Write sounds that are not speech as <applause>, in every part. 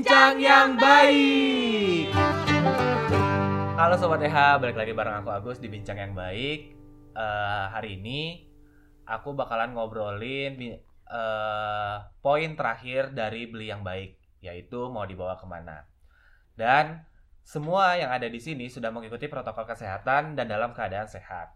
Bincang yang baik. Halo Sobat EH, balik lagi bareng aku Agus di Bincang yang baik. Eh, hari ini aku bakalan ngobrolin eh, poin terakhir dari beli yang baik, yaitu mau dibawa ke mana. Dan semua yang ada di sini sudah mengikuti protokol kesehatan dan dalam keadaan sehat.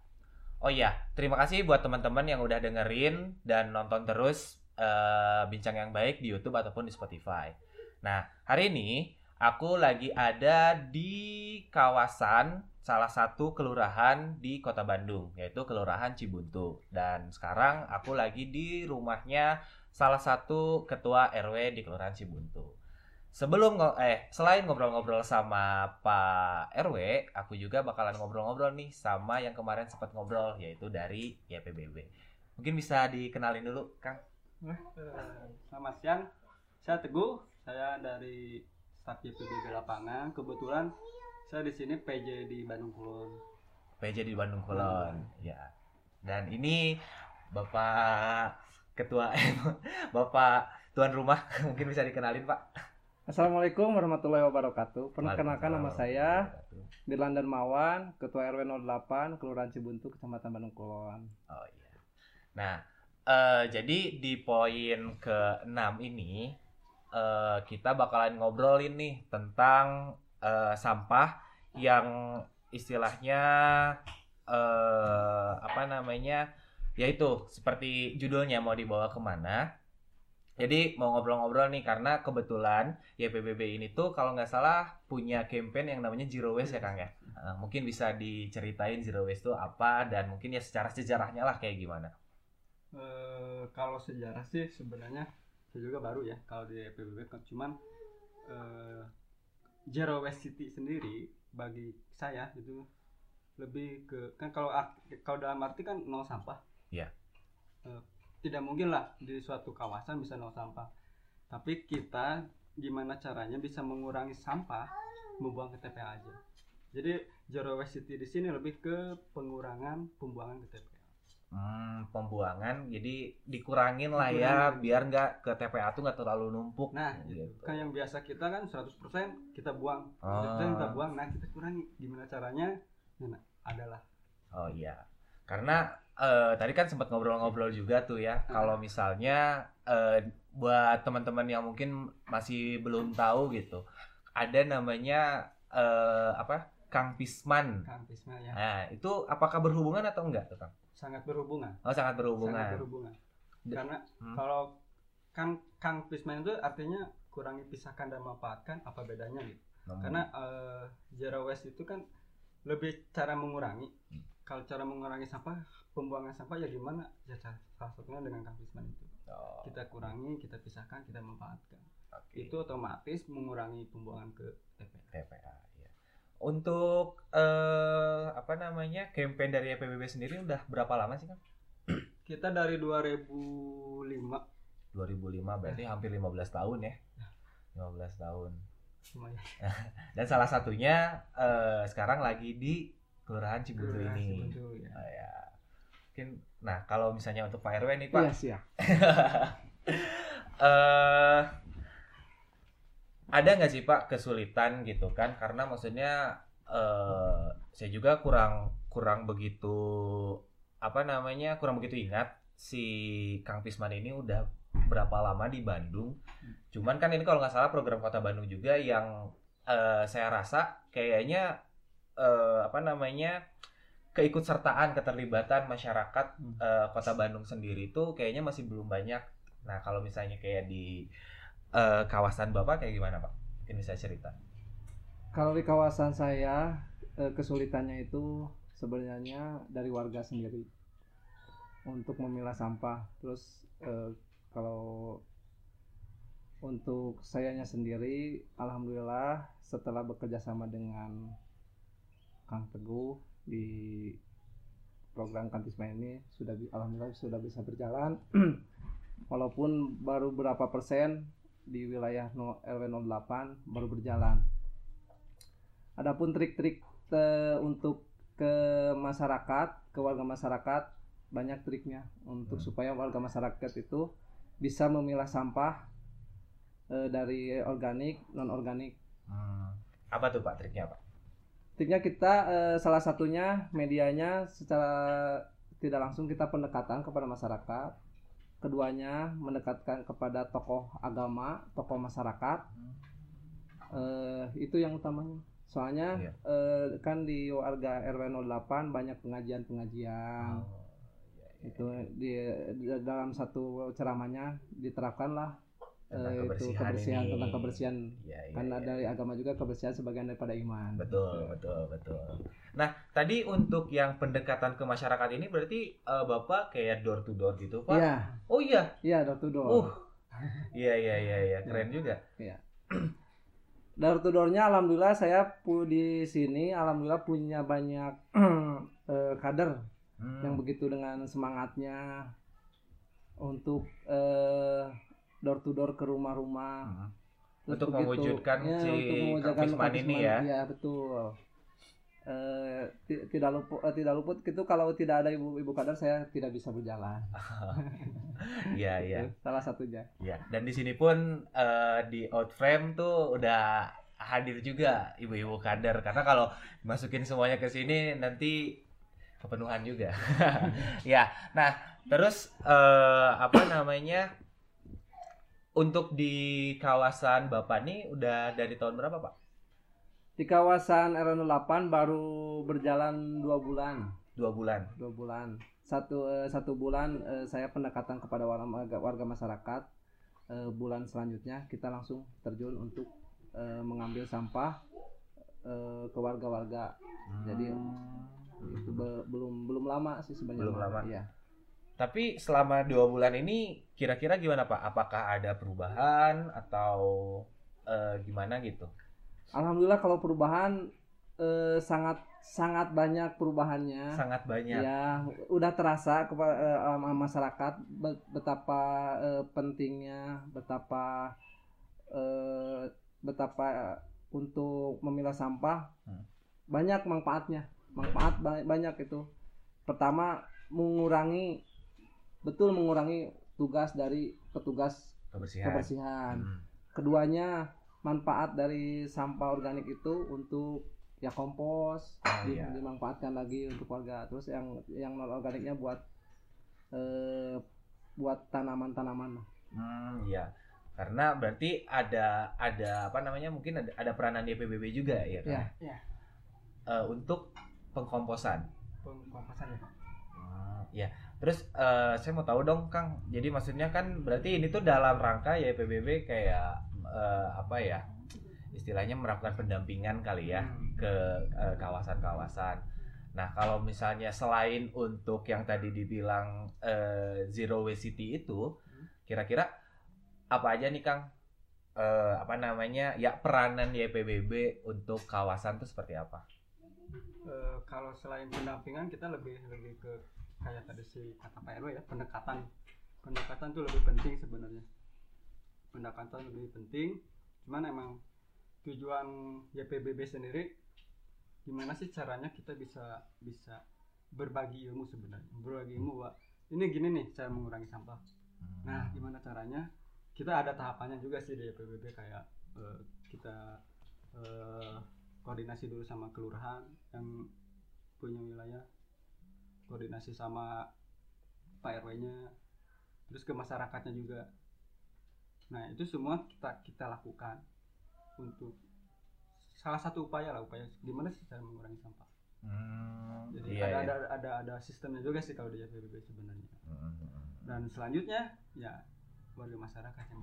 Oh iya, terima kasih buat teman-teman yang udah dengerin dan nonton terus eh, Bincang yang baik di YouTube ataupun di Spotify. Nah, hari ini aku lagi ada di kawasan salah satu kelurahan di Kota Bandung, yaitu Kelurahan Cibuntu. Dan sekarang aku lagi di rumahnya salah satu ketua RW di Kelurahan Cibuntu. Sebelum eh selain ngobrol-ngobrol sama Pak RW, aku juga bakalan ngobrol-ngobrol nih sama yang kemarin sempat ngobrol yaitu dari YPBB. Mungkin bisa dikenalin dulu, Kang. Eh, Selamat siang, saya Teguh, saya dari staf YPBB lapangan. Kebetulan saya di sini PJ di Bandung Kulon. PJ di Bandung Kulon. Ya. Dan ini Bapak Ketua <laughs> Bapak tuan rumah <laughs> mungkin bisa dikenalin, Pak. Assalamualaikum warahmatullahi wabarakatuh. Perkenalkan nama saya. Dirlandan Mawan, Ketua RW 08, Kelurahan Cibuntu, Kecamatan Bandung Kulon. Oh iya. Nah, eh, jadi di poin ke-6 ini eh, kita bakalan ngobrolin nih tentang eh, sampah yang istilahnya eh, apa namanya? Yaitu seperti judulnya mau dibawa ke mana. Jadi mau ngobrol-ngobrol nih karena kebetulan YPBB ini tuh kalau nggak salah punya campaign yang namanya Zero Waste ya Kang ya. Eh, mungkin bisa diceritain Zero Waste itu apa dan mungkin ya secara sejarahnya lah kayak gimana. Eh, kalau sejarah sih sebenarnya saya juga baru ya kalau di kan cuman eh, Zero Waste City sendiri bagi saya itu lebih ke kan kalau kalau dalam arti kan nol sampah. Iya. Eh, tidak mungkin lah di suatu kawasan bisa nol sampah. Tapi kita gimana caranya bisa mengurangi sampah membuang ke TPA aja. Jadi Zero Waste City di sini lebih ke pengurangan pembuangan ke TPA. Hmm, pembuangan jadi dikurangin lah ya Dikurangin. biar nggak ke TPA tuh nggak terlalu numpuk. Nah, gitu. kan yang biasa kita kan 100% kita buang. Ah. 100% kita buang. Nah, kita kurangi. Gimana caranya? Nah, adalah Oh iya. Karena eh, tadi kan sempat ngobrol-ngobrol juga tuh ya. Kalau misalnya eh, buat teman-teman yang mungkin masih belum tahu gitu, ada namanya eh, apa? Kang Pisman. Kang Pisma ya. Nah, itu apakah berhubungan atau enggak tuh, Kang? Sangat berhubungan. Oh, sangat berhubungan. Sangat berhubungan. Karena Hmm. kalau Kang Kang Pisma itu artinya kurangi pisahkan dan manfaatkan apa bedanya gitu. Hmm. Karena eh, zero waste itu kan lebih cara mengurangi. Hmm. Kalau cara mengurangi sampah, pembuangan sampah ya gimana? Ya salah satunya dengan Kang Pisman itu. Oh, Kita kurangi, kita pisahkan, kita manfaatkan. oke. Itu otomatis mengurangi pembuangan ke TPA. TPA. Untuk eh apa namanya campaign dari EPBB sendiri udah berapa lama sih kan? Kita dari 2005 2005 berarti hampir 15 tahun ya. 15 tahun. lumayan. <laughs> Dan salah satunya eh sekarang lagi di Kelurahan Cibuntu Kelurahan ini. Cibuntu, ya. Oh, ya. Mungkin nah kalau misalnya untuk Pak RW nih Pak, Iya siap. <laughs> eh ada nggak sih Pak kesulitan gitu kan? Karena maksudnya eh saya juga kurang kurang begitu apa namanya kurang begitu ingat si Kang Pisman ini udah berapa lama di Bandung. Cuman kan ini kalau nggak salah program Kota Bandung juga yang eh, saya rasa kayaknya eh, apa namanya keikutsertaan keterlibatan masyarakat eh, Kota Bandung sendiri itu kayaknya masih belum banyak. Nah kalau misalnya kayak di eh, kawasan Bapak kayak gimana Pak? Mungkin bisa cerita. Kalau di kawasan saya eh, kesulitannya itu sebenarnya dari warga sendiri untuk memilah sampah. Terus eh, kalau untuk sayanya sendiri, alhamdulillah setelah bekerja sama dengan Kang Teguh di program Kantisma ini sudah alhamdulillah sudah bisa berjalan. <clears throat> Walaupun baru berapa persen di wilayah RW 08 baru berjalan. Adapun trik-trik te- untuk ke masyarakat, ke warga masyarakat banyak triknya untuk Hmm. supaya warga masyarakat itu bisa memilah sampah eh, dari organik non organik Hmm. Apa tuh Pak triknya Pak? Triknya kita eh, salah satunya medianya secara tidak langsung kita pendekatan kepada masyarakat. Keduanya mendekatkan kepada tokoh agama, tokoh masyarakat. Eh, itu yang utamanya. Soalnya Iya. eh, kan di warga RW 08 banyak pengajian-pengajian. Oh, iya, iya. Itu di, di dalam satu ceramahnya diterapkanlah Tentang itu kebersihan ini. tentang kebersihan Iya, iya, karena iya. dari agama juga kebersihan sebagian daripada iman. Betul, betul, betul. Nah, tadi untuk yang pendekatan ke masyarakat ini berarti eh, Bapak kayak door to door gitu, Pak? Iya, Oh iya. iya door to door. Uh. Iya, iya, iya, iya, keren juga. <clears throat> Door to doornya alhamdulillah saya di sini alhamdulillah punya banyak <clears throat> eh, kader Hmm. yang begitu dengan semangatnya untuk eh, door to door ke rumah-rumah. Hmm. Terus Untuk mewujudkan ya, si untuk mewujudkan Kang ini ya. Iya, betul. Eh, ti- tidak luput tidak luput itu kalau tidak ada ibu ibu kader saya tidak bisa berjalan. <laughs> Iya, iya. Salah satunya. Iya, dan di sini pun eh, di Outframe tuh udah hadir juga ibu-ibu kader karena kalau masukin semuanya ke sini nanti kepenuhan juga. <laughs> ya, nah terus eh, apa namanya untuk di kawasan Bapak nih udah dari tahun berapa Pak? Di kawasan RW 8 baru berjalan dua bulan. Dua bulan. dua bulan satu eh, satu bulan eh, saya pendekatan kepada warga warga masyarakat Eh, bulan selanjutnya kita langsung terjun untuk mengambil sampah ke warga-warga Jadi, itu be- belum belum lama sih sebenarnya Belum lama. Iya. Tapi selama dua bulan ini kira-kira gimana Pak? Apakah ada perubahan atau eh, gimana gitu? alhamdulillah kalau perubahan eh, sangat sangat banyak perubahannya Sangat banyak. ya udah terasa kepada masyarakat be- betapa eh, pentingnya betapa eh, betapa eh, untuk memilah sampah Hmm. banyak manfaatnya manfaat ba- banyak itu pertama mengurangi betul mengurangi tugas dari petugas Kebersihan. kebersihan Hmm. keduanya manfaat dari sampah organik itu untuk ya kompos Oh, di- iya. dimanfaatkan lagi untuk warga terus yang yang non organiknya buat eh, buat tanaman-tanaman Hmm, iya. Karena berarti ada ada apa namanya mungkin ada, ada peranan DPBB juga ya kan? Iya, iya. Eh, untuk pengkomposan. pengkompasan ya Hmm, ya. Terus eh, saya mau tahu dong Kang. Jadi maksudnya kan berarti ini tuh dalam rangka ya PBB kayak eh, apa ya? Istilahnya melakukan pendampingan kali ya Hmm. ke eh, kawasan-kawasan. Nah, kalau misalnya selain untuk yang tadi dibilang eh, zero waste city itu, kira-kira apa aja nih Kang? Eh, apa namanya? Ya peranan YPBB untuk kawasan itu seperti apa? Eh, kalau selain pendampingan kita lebih lebih ke kayak tadi si kata Pak RW ya pendekatan. Pendekatan itu lebih penting sebenarnya. Pendekatan lebih penting. Cuman emang tujuan YPBB sendiri gimana sih caranya kita bisa bisa berbagi ilmu sebenarnya? Berbagi ilmu Pak ini gini nih cara mengurangi sampah. Nah, gimana caranya? Kita ada tahapannya juga sih di PBB kayak eh, kita eh, koordinasi dulu sama kelurahan yang punya wilayah, koordinasi sama Pak RW-nya, terus ke masyarakatnya juga. Nah, itu semua kita kita lakukan untuk salah satu upaya lah upaya gimana sih cara mengurangi sampah. Hmm, Jadi iya, ada, iya. ada ada ada sistemnya juga sih kalau di PBB sebenarnya. Hmm. Dan selanjutnya ya warga masyarakat yang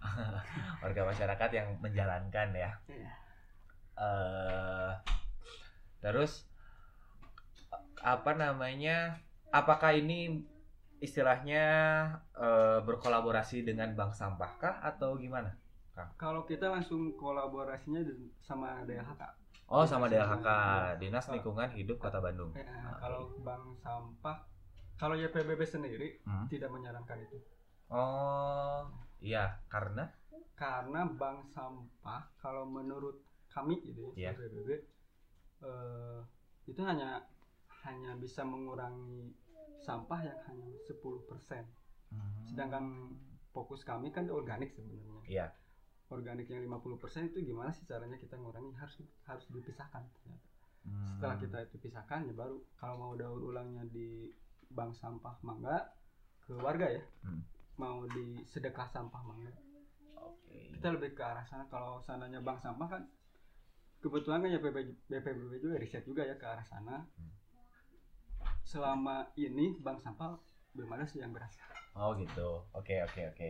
<laughs> warga masyarakat yang menjalankan ya. Iya. eh terus apa namanya? Apakah ini istilahnya eh, berkolaborasi dengan bank sampah kah atau gimana? Kalau kita langsung kolaborasinya sama DLHK. Oh, sama Sama- DLHK, Dinas Lingkungan Hidup Kota Bandung. Eh, Ah, kalau bank sampah, kalau YPBB sendiri Hmm. tidak menyarankan itu. Oh, iya, karena Karena bank sampah kalau menurut kami gitu Iya. ya, YPBB eh, itu hanya hanya bisa mengurangi sampah yang hanya 10%. Hmm. Sedangkan fokus kami kan di organik sebenarnya. Iya. organik yang 50% itu gimana sih caranya kita ngurangi harus harus dipisahkan ternyata. setelah Hmm. kita itu pisahkan ya baru kalau mau daur ulangnya di bank sampah mangga ke warga ya Hmm. mau di sedekah sampah mangga Oke. kita lebih ke arah sana kalau sananya bank sampah kan kebetulan kan ya BP, BPBB juga riset juga ya ke arah sana Hmm. Selama ini bank sampah belum ada sih yang berhasil Oh gitu. Oke oke oke.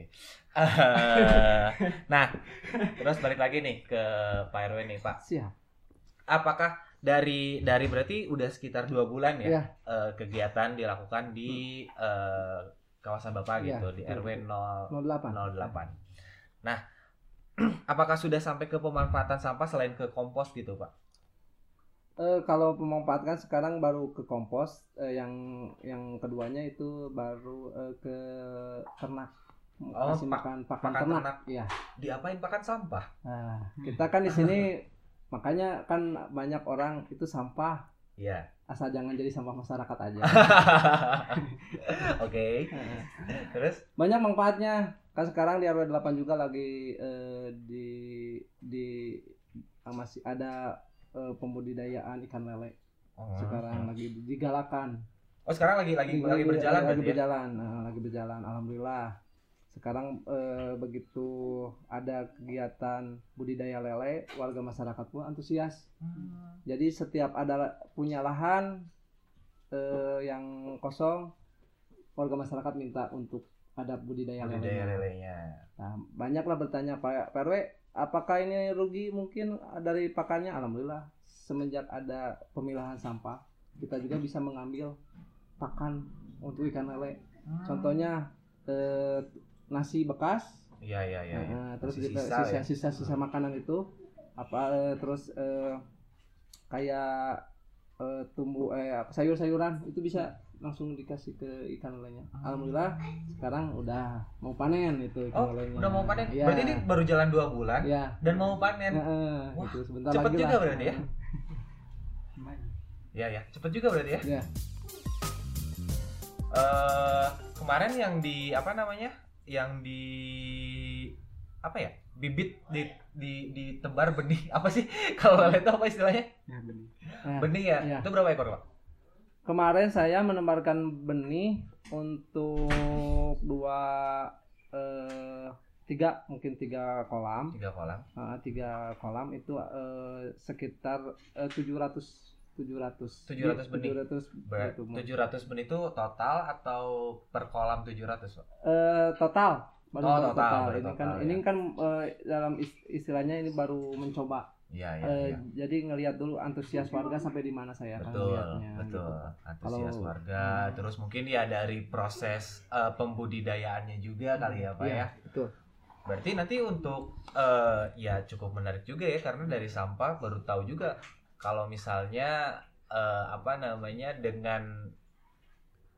Eh, nah, terus balik lagi nih ke Pak RW nih Pak. siap Apakah dari dari berarti udah sekitar dua bulan ya Iya. eh, kegiatan dilakukan di eh, kawasan Bapak Iya, gitu di betul, RW 0 08 08. Nah, <clears throat> apakah sudah sampai ke pemanfaatan sampah selain ke kompos gitu Pak? Eh, kalau memanfaatkan sekarang baru ke kompos, eh, yang yang keduanya itu baru eh, ke ternak, Oh, kasih pak- makan pakan pakan ternak. ternak. Iya. Diapain pakan sampah? Nah, kita kan di sini makanya kan banyak orang itu sampah Iya. asal jangan jadi sampah masyarakat aja. <laughs> Oke. Eh, Terus? banyak manfaatnya. Kan sekarang di RW 8 juga lagi eh, di di masih ada eh, pembudidayaan ikan lele. Sekarang lagi digalakan. Oh sekarang lagi lagi lagi berjalan lagi berarti ya? berjalan Nah, lagi berjalan alhamdulillah sekarang eh, begitu ada kegiatan budidaya lele warga masyarakat pun antusias Hmm. jadi setiap ada punya lahan eh, yang kosong warga masyarakat minta untuk ada budidaya, Budidaya lele lelenya. nah banyaklah bertanya Pak Pak RW apakah ini rugi mungkin dari pakannya alhamdulillah semenjak ada pemilahan sampah kita juga bisa mengambil pakan untuk ikan lele Hmm. contohnya eh, nasi bekas Iya iya iya. iya. nah, terus kita sisa ya? sisa sisa sisa makanan itu apa eh, terus eh, kayak eh, tumbuh eh sayur-sayuran itu bisa langsung dikasih ke ikan lelenya alhamdulillah sekarang udah mau panen itu ikan Oh, lelenya udah mau panen. Iya. Berarti ini baru jalan dua bulan Iya. dan mau panen. Nah, eh, Wah, itu sebentar cepet lagi juga lah. berarti ya? <laughs> Iya ya, cepet juga berarti ya. Iya. Eh kemarin yang di apa namanya? Yang di apa ya? Bibit di di ditebar benih <laughs> apa sih? Kalau lele itu apa istilahnya? ya benih Nah, Benih ya? Iya. Itu berapa ekor, Pak? Kemarin saya menebarkan benih untuk dua eh, tiga mungkin tiga kolam Tiga kolam. Ah, tiga kolam itu eh, sekitar eh, 700 700 700 benih. 700 Ber- gitu, Mas. 700 benih itu total atau per kolam 700, Pak? Eh, total baru Oh, total, baru ini total, kan ya. ini kan eh, dalam is- istilahnya ini baru mencoba Iya, iya, Eh, iya. jadi ngelihat dulu antusias warga sampai di mana saya akan Betul, melihatnya betul. gitu. Antusias Kalau- warga, Hmm. terus mungkin ya dari proses eh, pembudidayaannya juga kali ya, Pak Iya, ya. betul Berarti nanti untuk eh, ya cukup menarik juga ya karena dari sampah baru tahu juga kalau misalnya eh, apa namanya dengan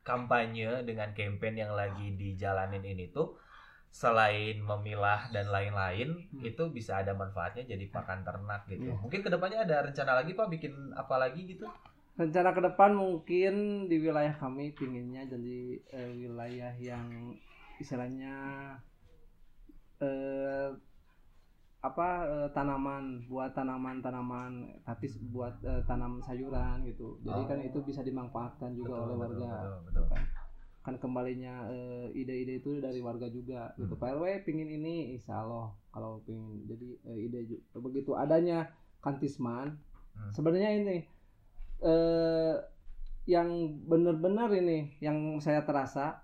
kampanye dengan campaign yang lagi dijalanin ini tuh selain memilah dan lain-lain Hmm. itu bisa ada manfaatnya jadi pakan ternak gitu. Iya. Mungkin ke depannya ada rencana lagi Pak bikin apa lagi gitu? rencana ke depan mungkin di wilayah kami pinginnya jadi eh, wilayah yang istilahnya eh, apa eh, tanaman buat tanaman-tanaman tapi buat eh, tanam sayuran gitu jadi kan Oh. itu bisa dimanfaatkan juga oleh warga betul, betul. kan kan kembalinya eh, ide-ide itu dari warga juga. Gitu. Hmm. Pak RW pingin ini insya Allah. Kalau pingin jadi eh, ide ju- begitu adanya kantisman Hmm. sebenarnya ini eh yang benar-benar ini yang saya terasa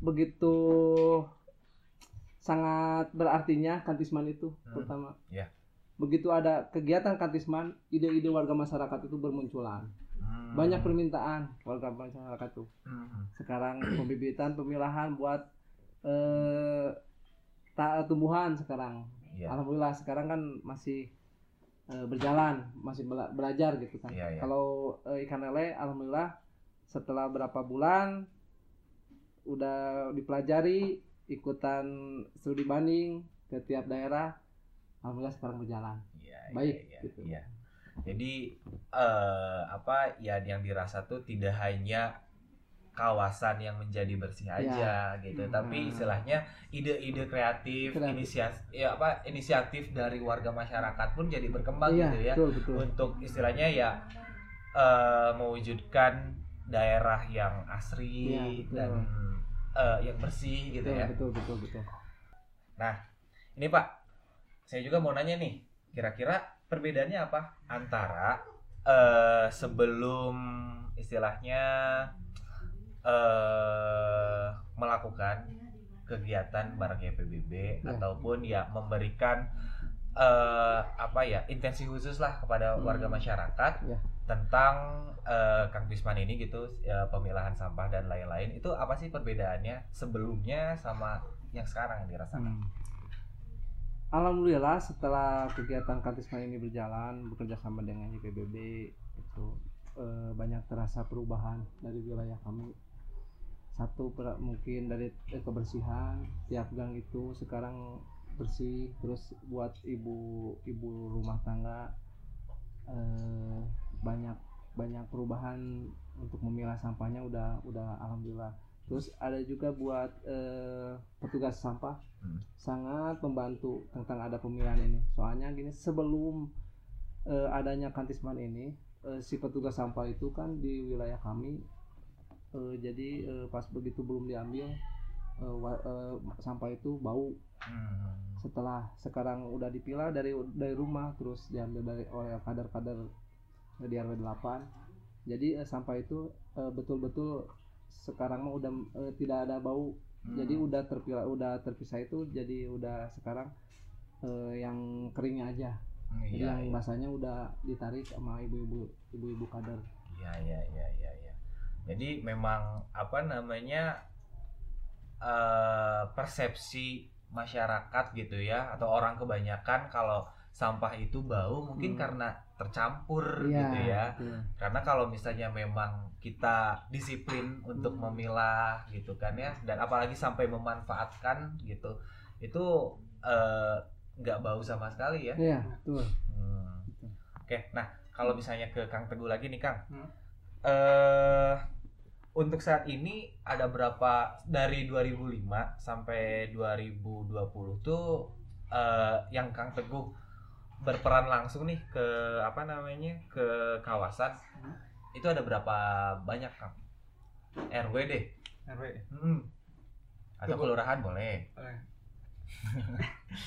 begitu sangat berartinya kantisman itu Hmm, pertama. Ya. begitu ada kegiatan kantisman ide-ide warga masyarakat itu bermunculan Hmm. banyak permintaan warga masyarakat tuh Hmm. sekarang <clears throat> pembibitan pemilahan buat eh ta- tumbuhan sekarang Iya. alhamdulillah sekarang kan masih eh, berjalan masih bela- belajar gitu kan Iya, iya. kalau eh, ikan lele alhamdulillah setelah berapa bulan udah dipelajari ikutan studi banding ke tiap daerah alhamdulillah sekarang berjalan Iya, Baik, iya, iya, gitu. iya. Jadi eh, apa ya yang dirasa tuh tidak hanya kawasan yang menjadi bersih Ya. aja gitu. Tapi Hmm. istilahnya ide-ide kreatif, Kreatif. inisiatif ya apa inisiatif dari warga masyarakat pun jadi berkembang Iya, gitu ya betul betul. untuk istilahnya ya eh, mewujudkan daerah yang asri betul. dan eh, yang bersih gitu betul, ya. betul betul betul. Ini Pak, saya juga mau nanya nih, kira-kira perbedaannya apa antara eh, sebelum istilahnya eh, melakukan kegiatan barangnya PBB Ya. ataupun ya memberikan eh, apa ya intensi khusus lah kepada Hmm. warga masyarakat Ya. tentang eh, Kang Bisman ini gitu ya, pemilahan sampah dan lain-lain itu apa sih perbedaannya sebelumnya sama yang sekarang yang dirasakan? Hmm. Alhamdulillah setelah kegiatan Kantisman ini berjalan bekerja sama dengan YPBB itu eh, banyak terasa perubahan dari wilayah kami. Satu mungkin dari eh, kebersihan tiap gang itu sekarang bersih terus buat ibu ibu rumah tangga eh, banyak banyak perubahan untuk memilah sampahnya udah udah alhamdulillah. Terus ada juga buat eh, petugas sampah Hmm. sangat membantu tentang ada pemilihan ini. Soalnya gini sebelum eh, adanya kantisman ini eh, si petugas sampah itu kan di wilayah kami eh, jadi eh, pas begitu belum diambil eh, wa- eh, sampah itu bau. Hmm. Setelah sekarang udah dipilah dari dari rumah terus diambil dari oleh kader-kader di RW 8. Jadi eh, sampah itu betul-betul sekarang mah udah eh, tidak ada bau Hmm. jadi udah terpisah udah terpisah itu jadi udah sekarang eh, yang keringnya aja Hmm, jadi iya, yang iya. basahnya udah ditarik sama ibu-ibu ibu-ibu kader Iya iya iya iya iya. Jadi memang apa namanya eh persepsi masyarakat gitu ya atau orang kebanyakan kalau sampah itu bau mungkin Hmm. karena tercampur Iya, gitu ya. betul. Karena kalau misalnya memang kita disiplin untuk Hmm. memilah gitu kan ya dan apalagi sampai memanfaatkan gitu itu eh, nggak bau sama sekali ya. iya betul Hmm. Betul. Oke, nah kalau misalnya ke Kang Teguh lagi nih Kang, Hmm. eh untuk saat ini ada berapa dari 2005 sampai 2020 tuh eh, yang Kang Teguh berperan langsung nih ke apa namanya ke kawasan Hmm. itu ada berapa banyak Kang? RW deh, RW. Hmm. atau kelurahan boleh. Eh.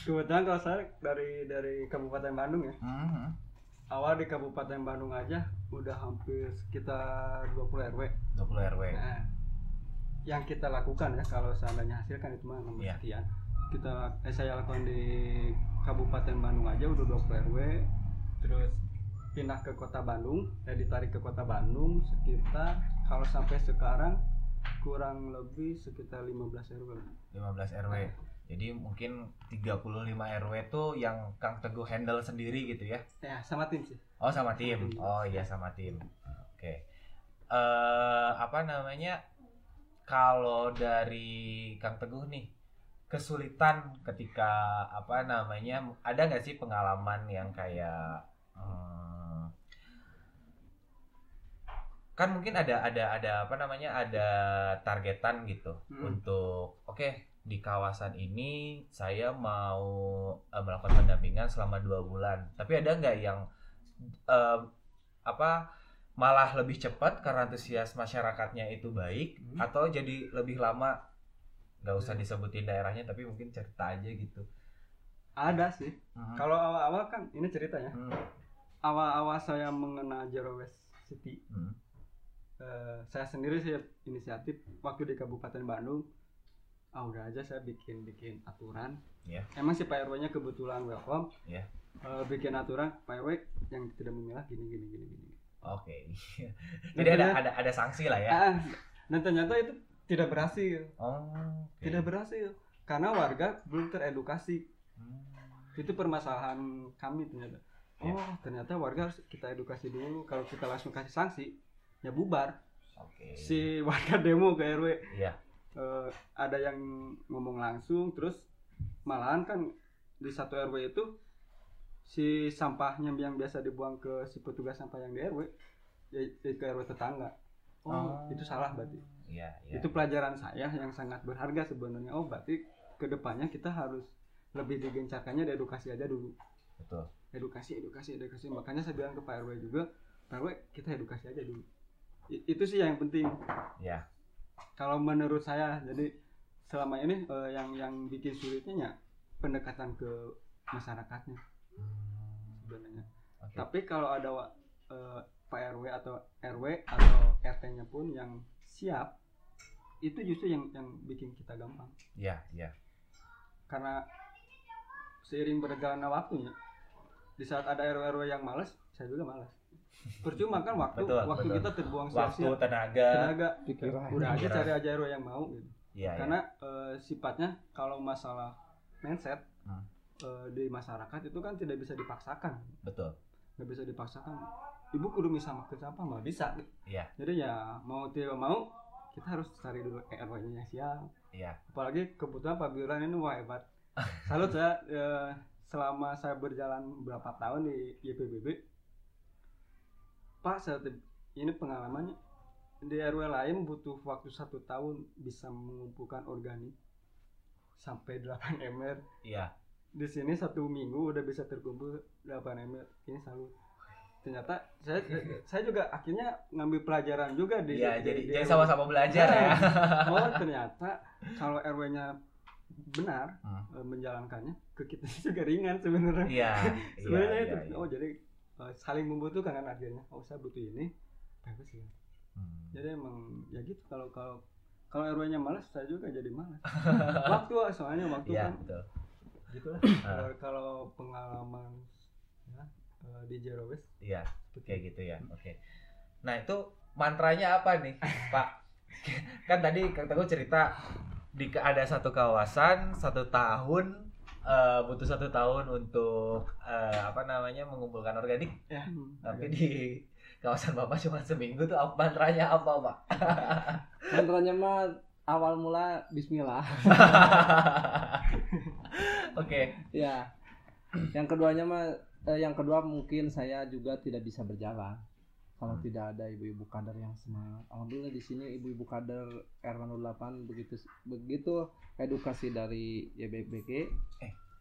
Kebetulan <laughs> kalau saya dari dari Kabupaten Bandung ya. Hmm. Awal di Kabupaten Bandung aja udah hampir sekitar 20 RW. 20 RW. Nah, yang kita lakukan ya kalau seandainya hasil kan itu mah nomor Iya. sekian. Kita eh, saya lakukan di Kabupaten Bandung aja udah 20 RW. Terus pindah ke Kota Bandung, eh ditarik ke Kota Bandung sekitar kalau sampai sekarang kurang lebih sekitar 15 RW. 15 RW. Jadi mungkin 35 RW tuh yang Kang Teguh handle sendiri gitu ya. Ya, sama tim sih. Oh sama tim. Sama tim. Oh iya sama tim. Oke. Eh apa namanya? Kalau dari Kang Teguh nih kesulitan ketika apa namanya? Ada nggak sih pengalaman yang kayak hmm, kan mungkin ada ada ada apa namanya ada targetan gitu Hmm. untuk oke di kawasan ini saya mau eh, melakukan pendampingan selama dua bulan tapi ada nggak yang eh, apa malah lebih cepat karena antusias masyarakatnya itu baik Hmm. atau jadi lebih lama nggak usah disebutin daerahnya tapi mungkin cerita aja gitu Ada sih. Mhm. Kalau awal-awal kan ini ceritanya. Hmm. Awal-awal saya mengenal Zero Waste City Hmm. eh, saya sendiri sih inisiatif waktu di Kabupaten Bandung ah udah aja saya bikin bikin aturan Iya. emang si Pak RW nya kebetulan welcome Iya. Eh, bikin aturan Pak RW yang tidak memilah gini gini gini gini Oke. <laughs> Dan Jadi ada ada ada sanksi lah ya. Ah, dan ternyata itu tidak berhasil Oh. oke. tidak berhasil karena warga belum teredukasi Hmm. itu permasalahan kami ternyata Iya. oh ternyata warga harus kita edukasi dulu kalau kita langsung kasih sanksi ya bubar Oke. si <laughs> warga demo ke RW Iya. eh, ada yang ngomong langsung terus malahan kan di satu RW itu si sampahnya yang biasa dibuang ke si petugas sampah yang di RW ya, ya ke RW tetangga oh, Oh. itu salah berarti Iya, iya. itu pelajaran saya yang sangat berharga sebenarnya oh berarti ke depannya kita harus lebih digencarkannya di edukasi aja dulu betul. edukasi edukasi edukasi makanya saya bilang ke Pak RW juga Pak RW kita edukasi aja dulu I- itu sih yang penting Ya. kalau menurut saya jadi selama ini eh, yang yang bikin sulitnya ya pendekatan ke masyarakatnya sebenarnya Oke. tapi kalau ada eh, Pak RW atau RW atau RT-nya pun yang siap itu justru yang yang bikin kita gampang Iya, iya. karena seiring berjalannya waktunya di saat ada RW RW yang malas saya juga malas percuma kan waktu Betul, waktu betul. kita terbuang Waktu, sia-sia tenaga. tenaga pikiran udah aja cari aja RW yang mau gitu Iya, iya. karena eh, sifatnya kalau masalah mindset Hmm. eh, di masyarakat itu kan tidak bisa dipaksakan betul. nggak bisa dipaksakan ibu kudu bisa makan apa nggak bisa. Iya. jadi ya mau tidak mau kita harus cari dulu RW nya yang siap. Iya. apalagi kebetulan Pak Biran ini wah hebat. Salut saya eh, selama saya berjalan berapa tahun di YPBB Pak saya ini pengalamannya. Di RW lain butuh waktu satu tahun bisa mengumpulkan organik sampai 8 ember Iya. di sini satu minggu udah bisa terkumpul 8 ember ini salut ternyata saya saya juga akhirnya ngambil pelajaran juga di di- jadi di jadi sama-sama belajar ya. <laughs> oh <laughs> ternyata kalau RW-nya benar Hmm. eh, menjalankannya ke kita <laughs> juga ringan sebenarnya Iya. Iya, sebenarnya iya, itu iya. oh jadi eh, saling membutuhkan kan akhirnya oh saya butuh ini bagus ya Hmm. jadi emang ya gitu kalau kalau kalau RW-nya malas saya juga jadi malas waktu soalnya waktu Iya, kan betul. gitulah <coughs> Ah. kalau kalau pengalaman ya, eh, di Zero Waste Iya, seperti kayak gitu ya. Oke. Nah, itu mantranya apa nih, <laughs> Pak? kan tadi Kang Teguh cerita di ada satu kawasan satu tahun eh, butuh satu tahun untuk eh, apa namanya mengumpulkan organik, ya tapi di kawasan Bapak cuma seminggu tuh apa mantranya apa, Pak? <laughs> mantranya mah awal mula Bismillah <laughs> Oke. ya yang keduanya mah eh, yang kedua mungkin saya juga tidak bisa berjalan. Kalau Hmm. tidak ada ibu-ibu kader yang semangat. Alhamdulillah di sini ibu-ibu kader R08 begitu begitu edukasi dari YBBG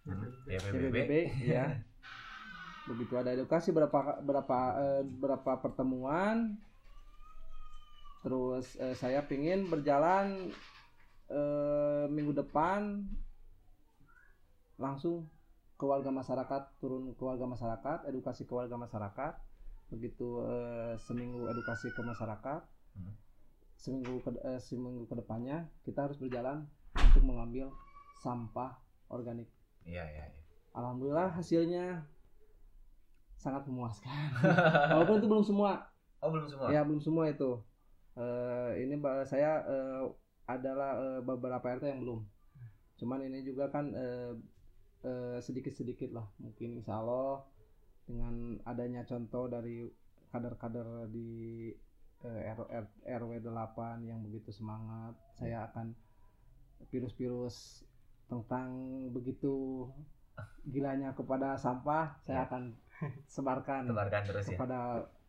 Hmm, Ya, PBB. YBBB ya. <laughs> Begitu ada edukasi berapa berapa eh, berapa pertemuan. Terus eh, saya pingin berjalan eh, minggu depan langsung ke warga masyarakat turun ke warga masyarakat edukasi ke warga masyarakat begitu eh, seminggu edukasi ke masyarakat Hmm. seminggu ke eh, seminggu ke depannya kita harus berjalan untuk mengambil sampah organik Iya, iya, iya. Alhamdulillah hasilnya sangat memuaskan. <laughs> Walaupun itu belum semua, Oh, belum semua. ya belum semua itu. Eh, ini saya eh, adalah eh, beberapa RT yang belum. Cuman ini juga kan eh, eh, sedikit-sedikit lah. Mungkin insya Allah dengan adanya contoh dari kader-kader di eh, R- RW 8 yang begitu semangat, saya akan virus-virus tentang begitu gilanya kepada sampah saya Ya. akan sebarkan Tebarkan terus ya. kepada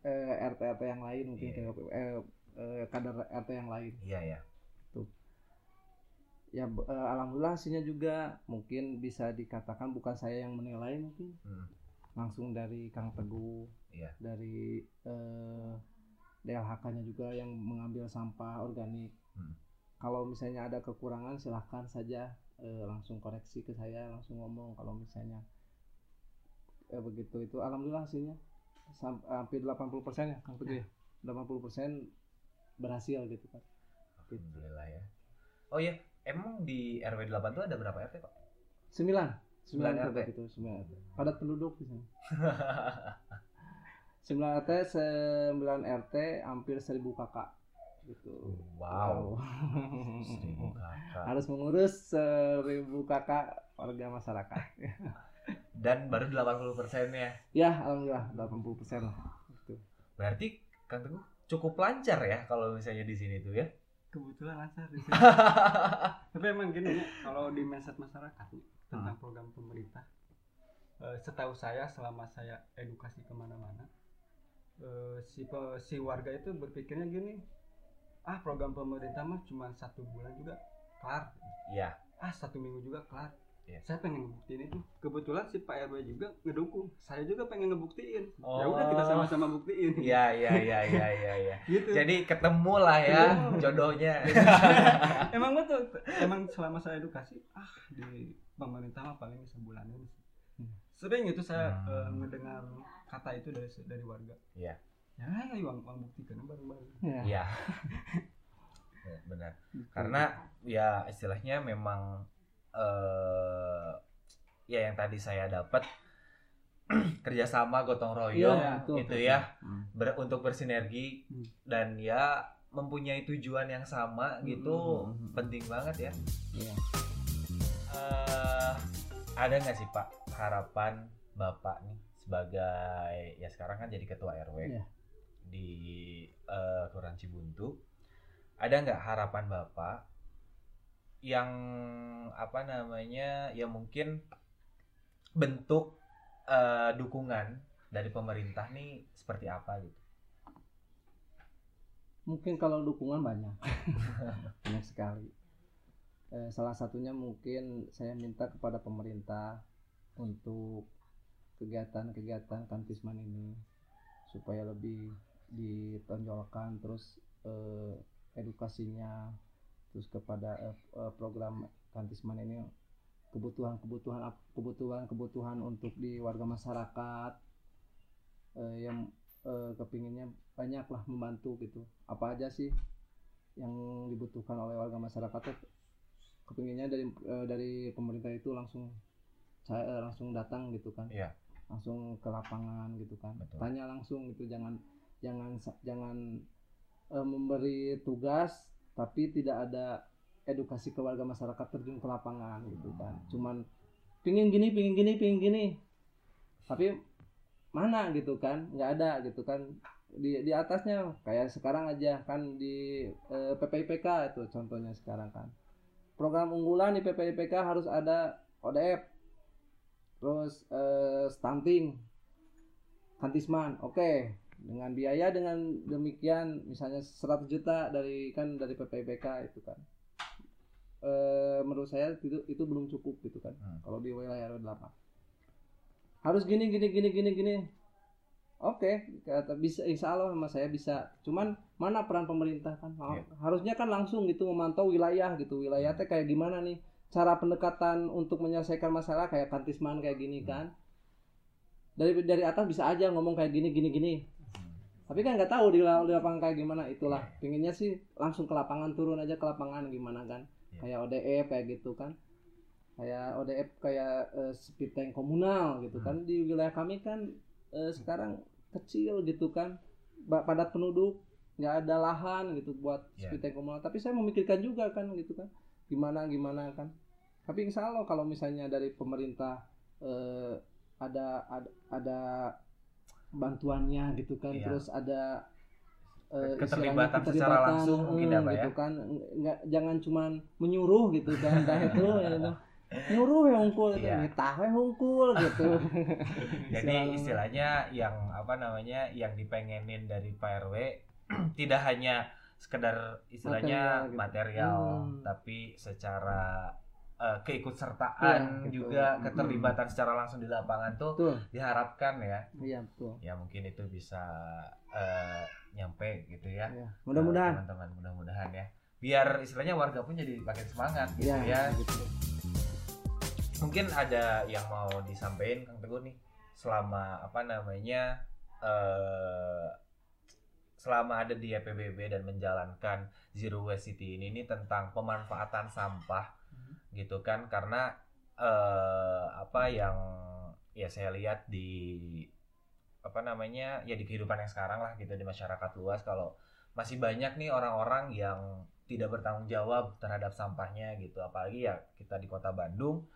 eh, RT-RT yang lain mungkin Iya. ke eh, eh, kader RT yang lain Iya, iya. ya b- eh, alhamdulillah hasilnya juga mungkin bisa dikatakan bukan saya yang menilai mungkin Hmm. langsung dari Kang Teguh Iya. dari eh, DLHK-nya juga yang mengambil sampah organik Hmm. kalau misalnya ada kekurangan silahkan saja eh, langsung koreksi ke saya langsung ngomong kalau misalnya eh, begitu itu alhamdulillah hasilnya sam- hampir 80% ya Kang Teguh ya 80% berhasil gitu kan Alhamdulillah ya. Oh iya, emang di RW 8 tuh ada berapa RT, Pak? 9 Sembilan 9 RT. Itu 9 RT padat penduduk di sana 9 RT 9 RT hampir 1000 kakak gitu wow. <laughs> Seribu kakak. harus mengurus 1000 kakak warga masyarakat <laughs> Dan baru 80 ya. ya alhamdulillah 80% lah gitu. Berarti Kang Teguh cukup lancar ya kalau misalnya di sini tuh ya. Kebetulan lancar di sini. <laughs> tapi emang gini kalau di mindset masyarakat nih, tentang program pemerintah eh, setahu saya selama saya edukasi ke mana-mana eh, si pe- si warga itu berpikirnya gini ah program pemerintah mah cuma satu bulan juga kelar Iya. ah satu minggu juga kelar Iya. saya pengen ngebuktiin itu kebetulan si Pak RW juga ngedukung saya juga pengen ngebuktiin ya Oh. udah kita sama-sama buktiin Iya, iya, iya, iya, iya, iya. <laughs> gitu Jadi ketemu lah ya Ketemu. jodohnya. <laughs> emang betul emang selama saya edukasi ah di pemerintah mah paling sebulan ini Hmm. sering itu saya Hmm. eh, mendengar kata itu dari dari warga Iya. ya ya uang uang buktikan bareng-bareng Ya, Iya. Ya, <laughs> Benar. Karena ya istilahnya memang eh ya yang tadi saya dapat <clears throat> kerjasama gotong royong Iya, betul, itu betul. ya Hmm. ber- untuk bersinergi Hmm. dan ya mempunyai tujuan yang sama gitu Hmm, hmm, hmm. penting banget ya. Iya. Eh, ada nggak sih Pak harapan Bapak nih sebagai ya sekarang kan jadi ketua RW Iya. di eh, Kelurahan Cibuntu. Ada nggak harapan Bapak yang apa namanya ya mungkin bentuk eh, dukungan dari pemerintah nih seperti apa gitu? Mungkin kalau dukungan banyak, <laughs> banyak sekali. Eh, salah satunya mungkin saya minta kepada pemerintah untuk kegiatan-kegiatan kantisman ini supaya lebih ditonjolkan terus eh, edukasinya terus kepada eh, program kantisman ini kebutuhan-kebutuhan kebutuhan-kebutuhan untuk di warga masyarakat eh, yang eh, kepinginnya banyak lah membantu gitu apa aja sih yang dibutuhkan oleh warga masyarakat tuh kepinginnya dari eh, dari pemerintah itu langsung saya langsung datang gitu kan Iya. langsung ke lapangan gitu kan Betul. tanya langsung gitu jangan jangan jangan eh, memberi tugas tapi tidak ada edukasi ke warga masyarakat terjun ke lapangan gitu kan. Cuman pingin gini pingin gini pingin gini. Tapi mana gitu kan? Nggak ada gitu kan. Di di atasnya kayak sekarang aja kan di eh, PPIPK itu contohnya sekarang kan. Program unggulan di PPIPK harus ada ODF terus eh, stunting kantisman oke dengan biaya dengan demikian misalnya 100 juta dari kan dari PPIPK itu kan. Eh, menurut saya itu itu belum cukup gitu kan Hmm. kalau di wilayah RW 8 harus gini gini gini gini gini. Oke kata bisa insya Allah sama saya bisa. Cuman mana peran pemerintah kan? Iya. harusnya kan langsung gitu memantau wilayah gitu. Wilayah teh kayak gimana nih? Cara pendekatan untuk menyelesaikan masalah kayak kantisman kayak gini Hmm. kan? Dari dari atas bisa aja ngomong kayak gini gini gini tapi kan nggak tahu di, la- di lapangan kayak gimana. Itulah pinginnya sih langsung ke lapangan turun aja ke lapangan gimana kan? Iya. kayak ODF kayak gitu kan. Kayak ODF kayak eh, speed tank komunal gitu Hmm. kan di wilayah kami kan eh, sekarang kecil gitu kan. Padat penduduk nggak ada lahan gitu buat Iya. speed tank komunal. Tapi saya memikirkan juga kan gitu kan. Gimana gimana kan. Tapi insya Allah kalau misalnya dari pemerintah eh, ada ada ada bantuannya gitu kan Iya. terus ada eh, Keterlibatan istilahnya secara langsung eh, mungkin ya, Pak, ya? gitu kan nggak jangan cuman menyuruh gitu kan dah itu <laughs> ya, nyuruh ya hungkul gitu nyitah we hungkul gitu <laughs> Jadi Istilah- istilahnya yang apa namanya yang dipengenin dari Pak RW <clears throat> tidak hanya sekedar istilahnya Material gitu. material, Hmm. tapi secara eh, keikutsertaan gitu. juga Hmm. keterlibatan secara langsung di lapangan tuh betul diharapkan ya. iya betul Ya mungkin itu bisa eh, nyampe gitu ya. Ke mudah-mudahan teman-teman mudah-mudahan ya. Biar istilahnya warga pun jadi makin semangat gitu Iya, ya. gitu. mungkin ada yang mau disampaikan Kang Teguh nih selama apa namanya eh selama ada di EPBB dan menjalankan Zero Waste City ini nih tentang pemanfaatan sampah gitu kan karena eh apa yang ya saya lihat di apa namanya ya di kehidupan yang sekarang lah gitu di masyarakat luas kalau masih banyak nih orang-orang yang tidak bertanggung jawab terhadap sampahnya gitu apalagi ya kita di kota Bandung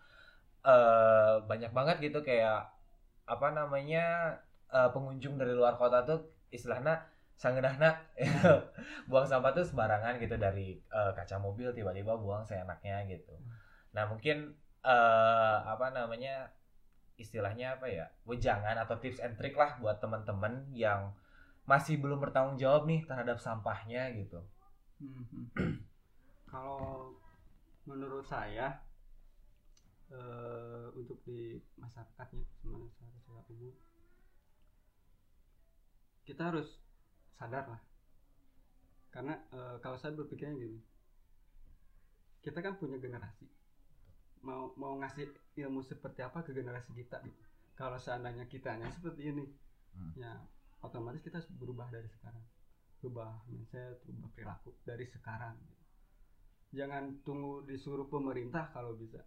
eh banyak banget gitu kayak apa namanya eh, pengunjung dari luar kota tuh istilahnya sangenahna <laughs> buang sampah tuh sembarangan gitu dari eh, kaca mobil tiba-tiba buang seenaknya gitu. Nah mungkin eh apa namanya istilahnya apa ya wejangan atau tips and trick lah buat teman-teman yang masih belum bertanggung jawab nih terhadap sampahnya gitu. Mhm. <clears throat> Kalau menurut saya eh, untuk di masyarakatnya masyarakat umum kita harus sadar lah karena eh, kalau saya berpikirnya gini kita kan punya generasi mau mau ngasih ilmu seperti apa ke generasi kita gitu kalau seandainya kitanya seperti ini Hmm. ya otomatis kita harus berubah dari sekarang berubah mindset berubah perilaku dari sekarang gitu. jangan tunggu disuruh pemerintah kalau bisa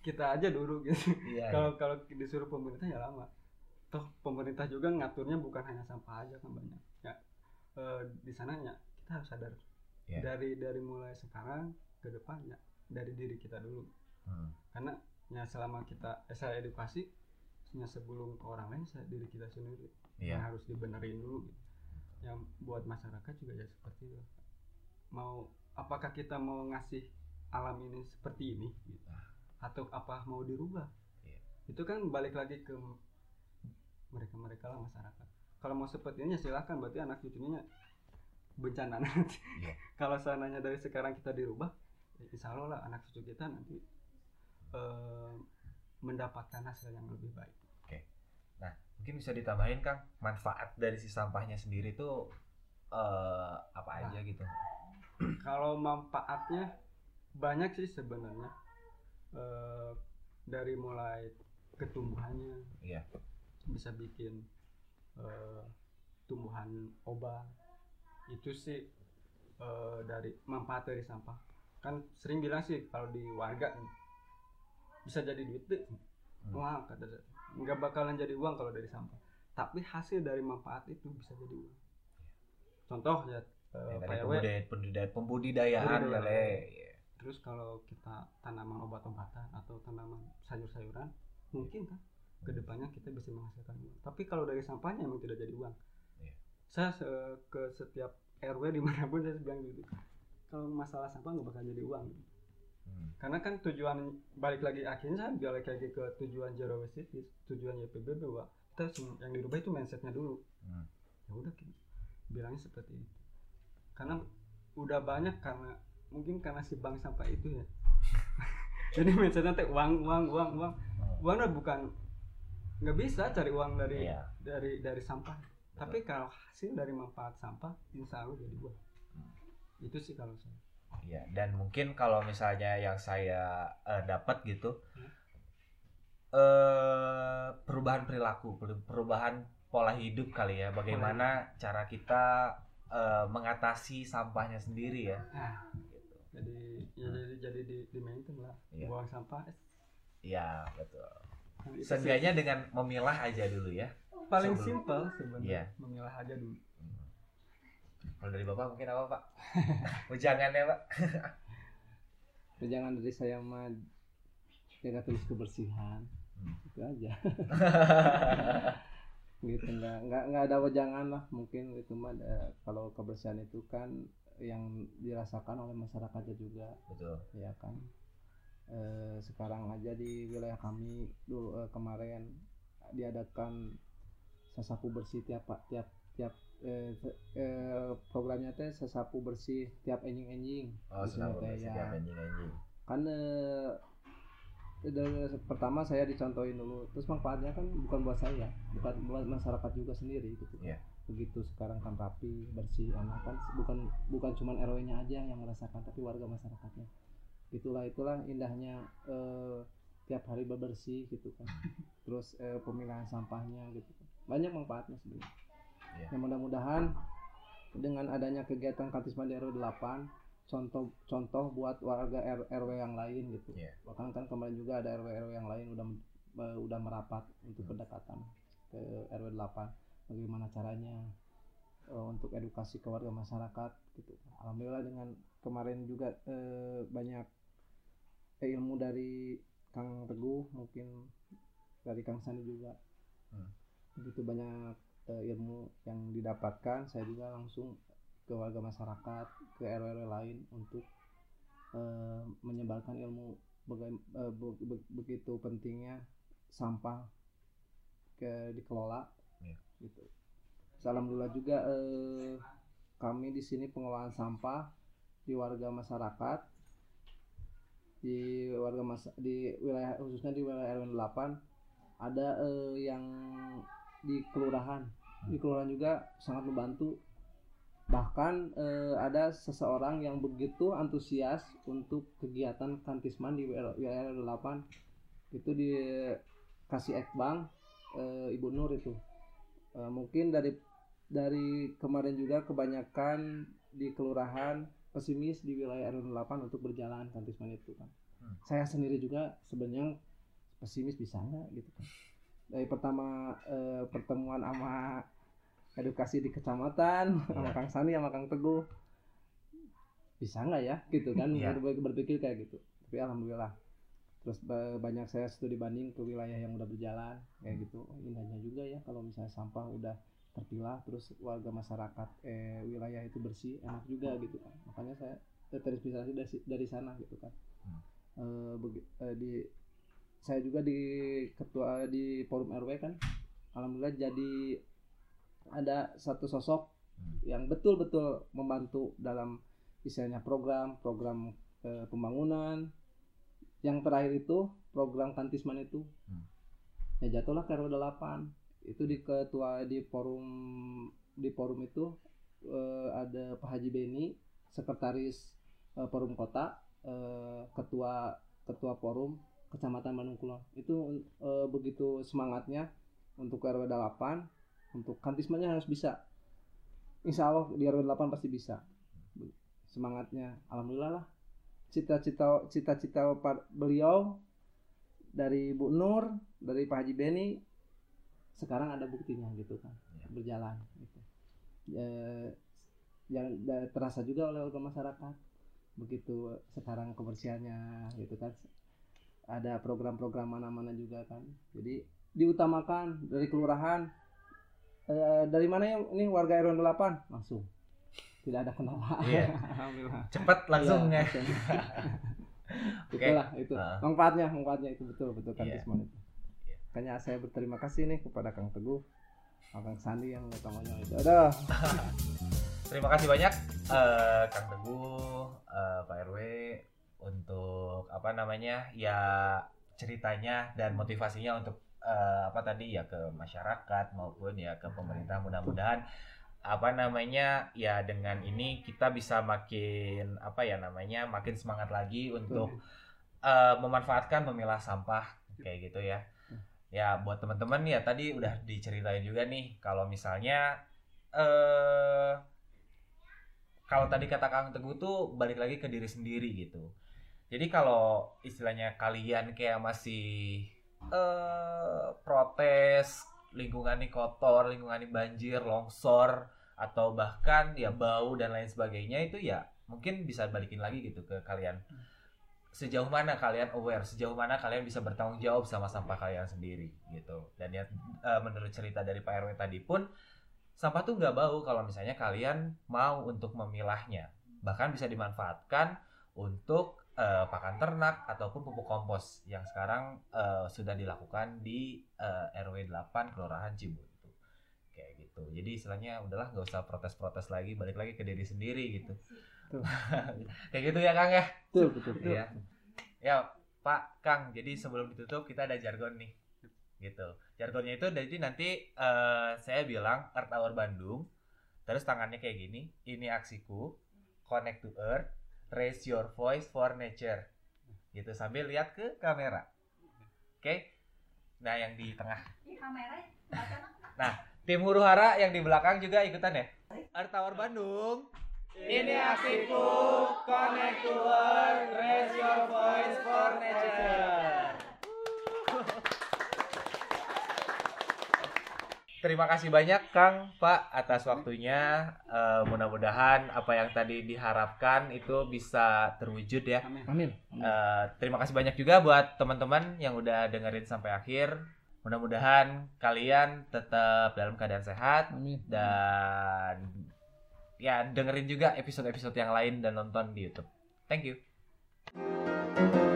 kita aja dulu gitu <laughs> Iya. kalau kalau disuruh pemerintah ya lama toh pemerintah juga ngaturnya bukan hanya sampah aja kan banyak ya eh, di sananya kita harus sadar Iya. dari dari mulai sekarang ke depannya dari diri kita dulu Hmm. karena ya selama kita eh, saya edukasi ya sebelum ke orang lain saya diri kita sendiri Iya. yang harus dibenerin dulu gitu. yang buat masyarakat juga ya seperti itu mau apakah kita mau ngasih alam ini seperti ini gitu. atau apa mau dirubah Iya. itu kan balik lagi ke mereka mereka lah masyarakat kalau mau seperti ini ya silahkan berarti anak cucunya bencana nanti Iya. <laughs> kalau seandainya dari sekarang kita dirubah ya insya Allah lah anak cucu kita nanti eh, mendapatkan hasil yang lebih baik Mungkin bisa ditambahin Kang, manfaat dari si sampahnya sendiri tuh eh apa Nah. aja gitu. <clears throat> kalau manfaatnya banyak sih sebenarnya Eh, dari mulai ketumbuhannya Iya. bisa bikin eh, tumbuhan obat itu sih eh, dari manfaat dari sampah kan sering bilang sih kalau di warga nih, bisa jadi duit deh Hmm. wah kata nggak bakalan jadi uang kalau dari sampah tapi hasil dari manfaat itu bisa jadi uang contoh ya Ya, eh, dari pembudidaya- pembudidaya- pembudidayaan Pembudidayaan. Lele. Iya. terus kalau kita tanaman obat-obatan atau tanaman sayur-sayuran mungkin kan ke depannya kita bisa menghasilkan uang tapi kalau dari sampahnya emang tidak jadi uang Iya. saya se- ke setiap RW <laughs> di mana pun saya bilang gitu kalau masalah sampah nggak bakal jadi uang Hmm. karena kan tujuan balik lagi akhirnya saya balik lagi ke tujuan zero waste city tujuan YPBB bahwa kita yang dirubah itu mindsetnya dulu. Hmm. ya udah bilangnya seperti itu. Karena udah banyak karena mungkin karena si bank sampah itu ya. <laughs> Jadi mindsetnya teh uang uang uang uang. Uang udah bukan nggak bisa cari uang dari Iya. dari dari sampah. Tapi kalau hasil dari manfaat sampah insya Allah jadi uang itu sih kalau saya Iya, dan mungkin kalau misalnya yang saya eh, dapat gitu, Hmm. eh perubahan perilaku, per- perubahan pola hidup kali ya. Bagaimana cara kita eh, mengatasi sampahnya sendiri ya. nah jadi ya jadi jadi di, di maintain lah Iya. buang sampah Iya, betul. Seenggaknya dengan memilah aja dulu ya. paling simpel sebenarnya Iya. memilah aja dulu Kalau dari Bapak mungkin apa, Pak? <laughs> Ujangannya, Pak? <laughs> jangan dari saya mah jaga terus kebersihan Hmm. itu aja <laughs> gitu nggak nggak nggak ada wejangan lah mungkin itu mah eh, kalau kebersihan itu kan yang dirasakan oleh masyarakatnya juga Betul. ya kan Eh, sekarang aja di wilayah kami dulu eh, kemarin diadakan sesapu bersih tiap pak tiap tiap eh, eh, programnya teh sesapu bersih tiap enjing-enjing Oh, bersih ya. kan eh, dari- pertama saya dicontohin dulu. Terus manfaatnya kan bukan buat saya bukan buat masyarakat juga sendiri gitu. Iya. begitu sekarang kan rapi bersih enak kan. Bukan bukan cuman RW-nya aja yang merasakan tapi warga masyarakatnya. Itulah itulah indahnya eh, tiap hari bebersih gitu kan. <laughs> Terus eh, pemilahan sampahnya gitu kan. Banyak manfaatnya sebenarnya Iya. yang mudah-mudahan dengan adanya kegiatan Kantisma di RW 8 contoh contoh buat warga RW yang lain gitu Iya. bahkan kan kemarin juga ada RW RW yang lain udah eh, udah merapat untuk pendekatan ke RW 8 bagaimana caranya eh, untuk edukasi ke warga masyarakat gitu alhamdulillah dengan kemarin juga eh, banyak ilmu dari Kang Teguh mungkin dari Kang Sandi juga Hmm. begitu banyak eh, ilmu yang didapatkan saya juga langsung ke warga masyarakat ke RW RW lain untuk eh, menyebarkan ilmu baga- eh, be- be- begitu pentingnya sampah ke dikelola Iya. gitu. Alhamdulillah juga eh, kami di sini pengelolaan sampah di warga masyarakat di warga mas di wilayah khususnya di wilayah RW 8 ada eh, yang di kelurahan di kelurahan juga sangat membantu bahkan eh, ada seseorang yang begitu antusias untuk kegiatan kantisman di wilayah RW 8 itu dikasih ekbang eh, Ibu Nur itu Eh, mungkin dari dari kemarin juga kebanyakan di kelurahan pesimis di wilayah RW 8 untuk berjalan kantisman itu kan. Hmm. Saya sendiri juga sebenarnya pesimis bisa nggak gitu kan. Dari pertama eh, pertemuan sama edukasi di kecamatan sama Iya. Kang Sani sama Kang Teguh. Bisa nggak ya? Gitu kan Iya. Ber- berpikir kayak gitu. Tapi alhamdulillah. Terus ba- banyak saya studi banding ke wilayah yang udah berjalan kayak gitu. Indahnya juga ya kalau misalnya sampah udah terpilah terus warga masyarakat eh wilayah itu bersih enak juga gitu kan. Makanya saya ter- terinspirasi dari dari sana gitu kan. Hmm. Eh, di saya juga di ketua di forum RW kan. Alhamdulillah jadi ada satu sosok Hmm. yang betul-betul membantu dalam istilahnya program program eh, pembangunan. Yang terakhir itu program kantisman itu. Hmm. ya jatuhlah ke RW 8 itu di ketua di forum di forum itu eh, ada Pak Haji Beni sekretaris eh, forum kota eh, ketua ketua forum kecamatan Bandung Kulon. Itu eh, begitu semangatnya untuk RW 8 untuk kantismannya harus bisa. Insya Allah di RW 8 pasti bisa. Semangatnya Alhamdulillah lah. Cita-cita cita-cita beliau dari Bu Nur dari Pak Haji Beni sekarang ada buktinya gitu kan. Iya. berjalan gitu. Ya, yang terasa juga oleh warga masyarakat. Begitu sekarang kebersihannya gitu kan ada program-program mana-mana juga kan jadi diutamakan dari kelurahan Eh, dari mana ya ini warga RW 8 langsung tidak ada kendala Iya. <laughs> alhamdulillah Cepat langsung Iya, ya. langsung. <laughs> <laughs> Oke. itulah itu Ah. manfaatnya manfaatnya itu betul betul kan Iya. Tisman itu Iya. makanya saya berterima kasih nih kepada Kang Teguh Kang Sandi yang utamanya itu ada Terima kasih banyak eh, Kang Teguh, eh, Pak RW untuk apa namanya ya ceritanya dan motivasinya untuk eh, apa tadi ya ke masyarakat maupun ya ke pemerintah. Mudah-mudahan apa namanya ya dengan ini kita bisa makin apa ya namanya makin semangat lagi untuk eh, memanfaatkan memilah sampah kayak gitu ya. Ya buat teman-teman ya tadi udah diceritain juga nih kalau misalnya eh kalau tadi kata Kang Teguh tuh balik lagi ke diri sendiri gitu. Jadi kalau istilahnya kalian kayak masih eh protes lingkungan ini kotor, lingkungan ini banjir, longsor atau bahkan ya bau dan lain sebagainya itu ya mungkin bisa balikin lagi gitu ke kalian. Sejauh mana kalian aware, sejauh mana kalian bisa bertanggung jawab sama sampah kalian sendiri gitu. Dan ya eh, menurut cerita dari Pak RW tadi pun sampah tuh nggak bau kalau misalnya kalian mau untuk memilahnya. Bahkan bisa dimanfaatkan untuk eh, pakan ternak ataupun pupuk kompos yang sekarang eh, sudah dilakukan di eh, RW 8 Kelurahan Cibuntu. Kayak gitu. Jadi istilahnya udahlah nggak usah protes-protes lagi, balik lagi ke diri sendiri gitu. <laughs> Kayak gitu ya Kang ya. betul betul, betul. Iya. Ya, Pak Kang, jadi sebelum ditutup kita ada jargon nih. Gitu. Jargonnya itu jadi nanti eh, saya bilang Earth Hour Bandung. Terus tangannya kayak gini, ini aksiku, connect to earth, raise your voice for nature. Gitu sambil lihat ke kamera. Oke? Nah, yang di tengah. Kamera baca Tim huru hara yang di belakang juga ikutan ya. Earth Hour Bandung. Ini aksiku, connect to earth, raise your voice for nature. Terima kasih banyak Kang, Pak atas waktunya. Eh, mudah-mudahan apa yang tadi diharapkan itu bisa terwujud ya. Amin. Eh, terima kasih banyak juga buat teman-teman yang udah dengerin sampai akhir. Mudah-mudahan kalian tetap dalam keadaan sehat amin dan ya dengerin juga episode-episode yang lain dan nonton di YouTube. Thank you.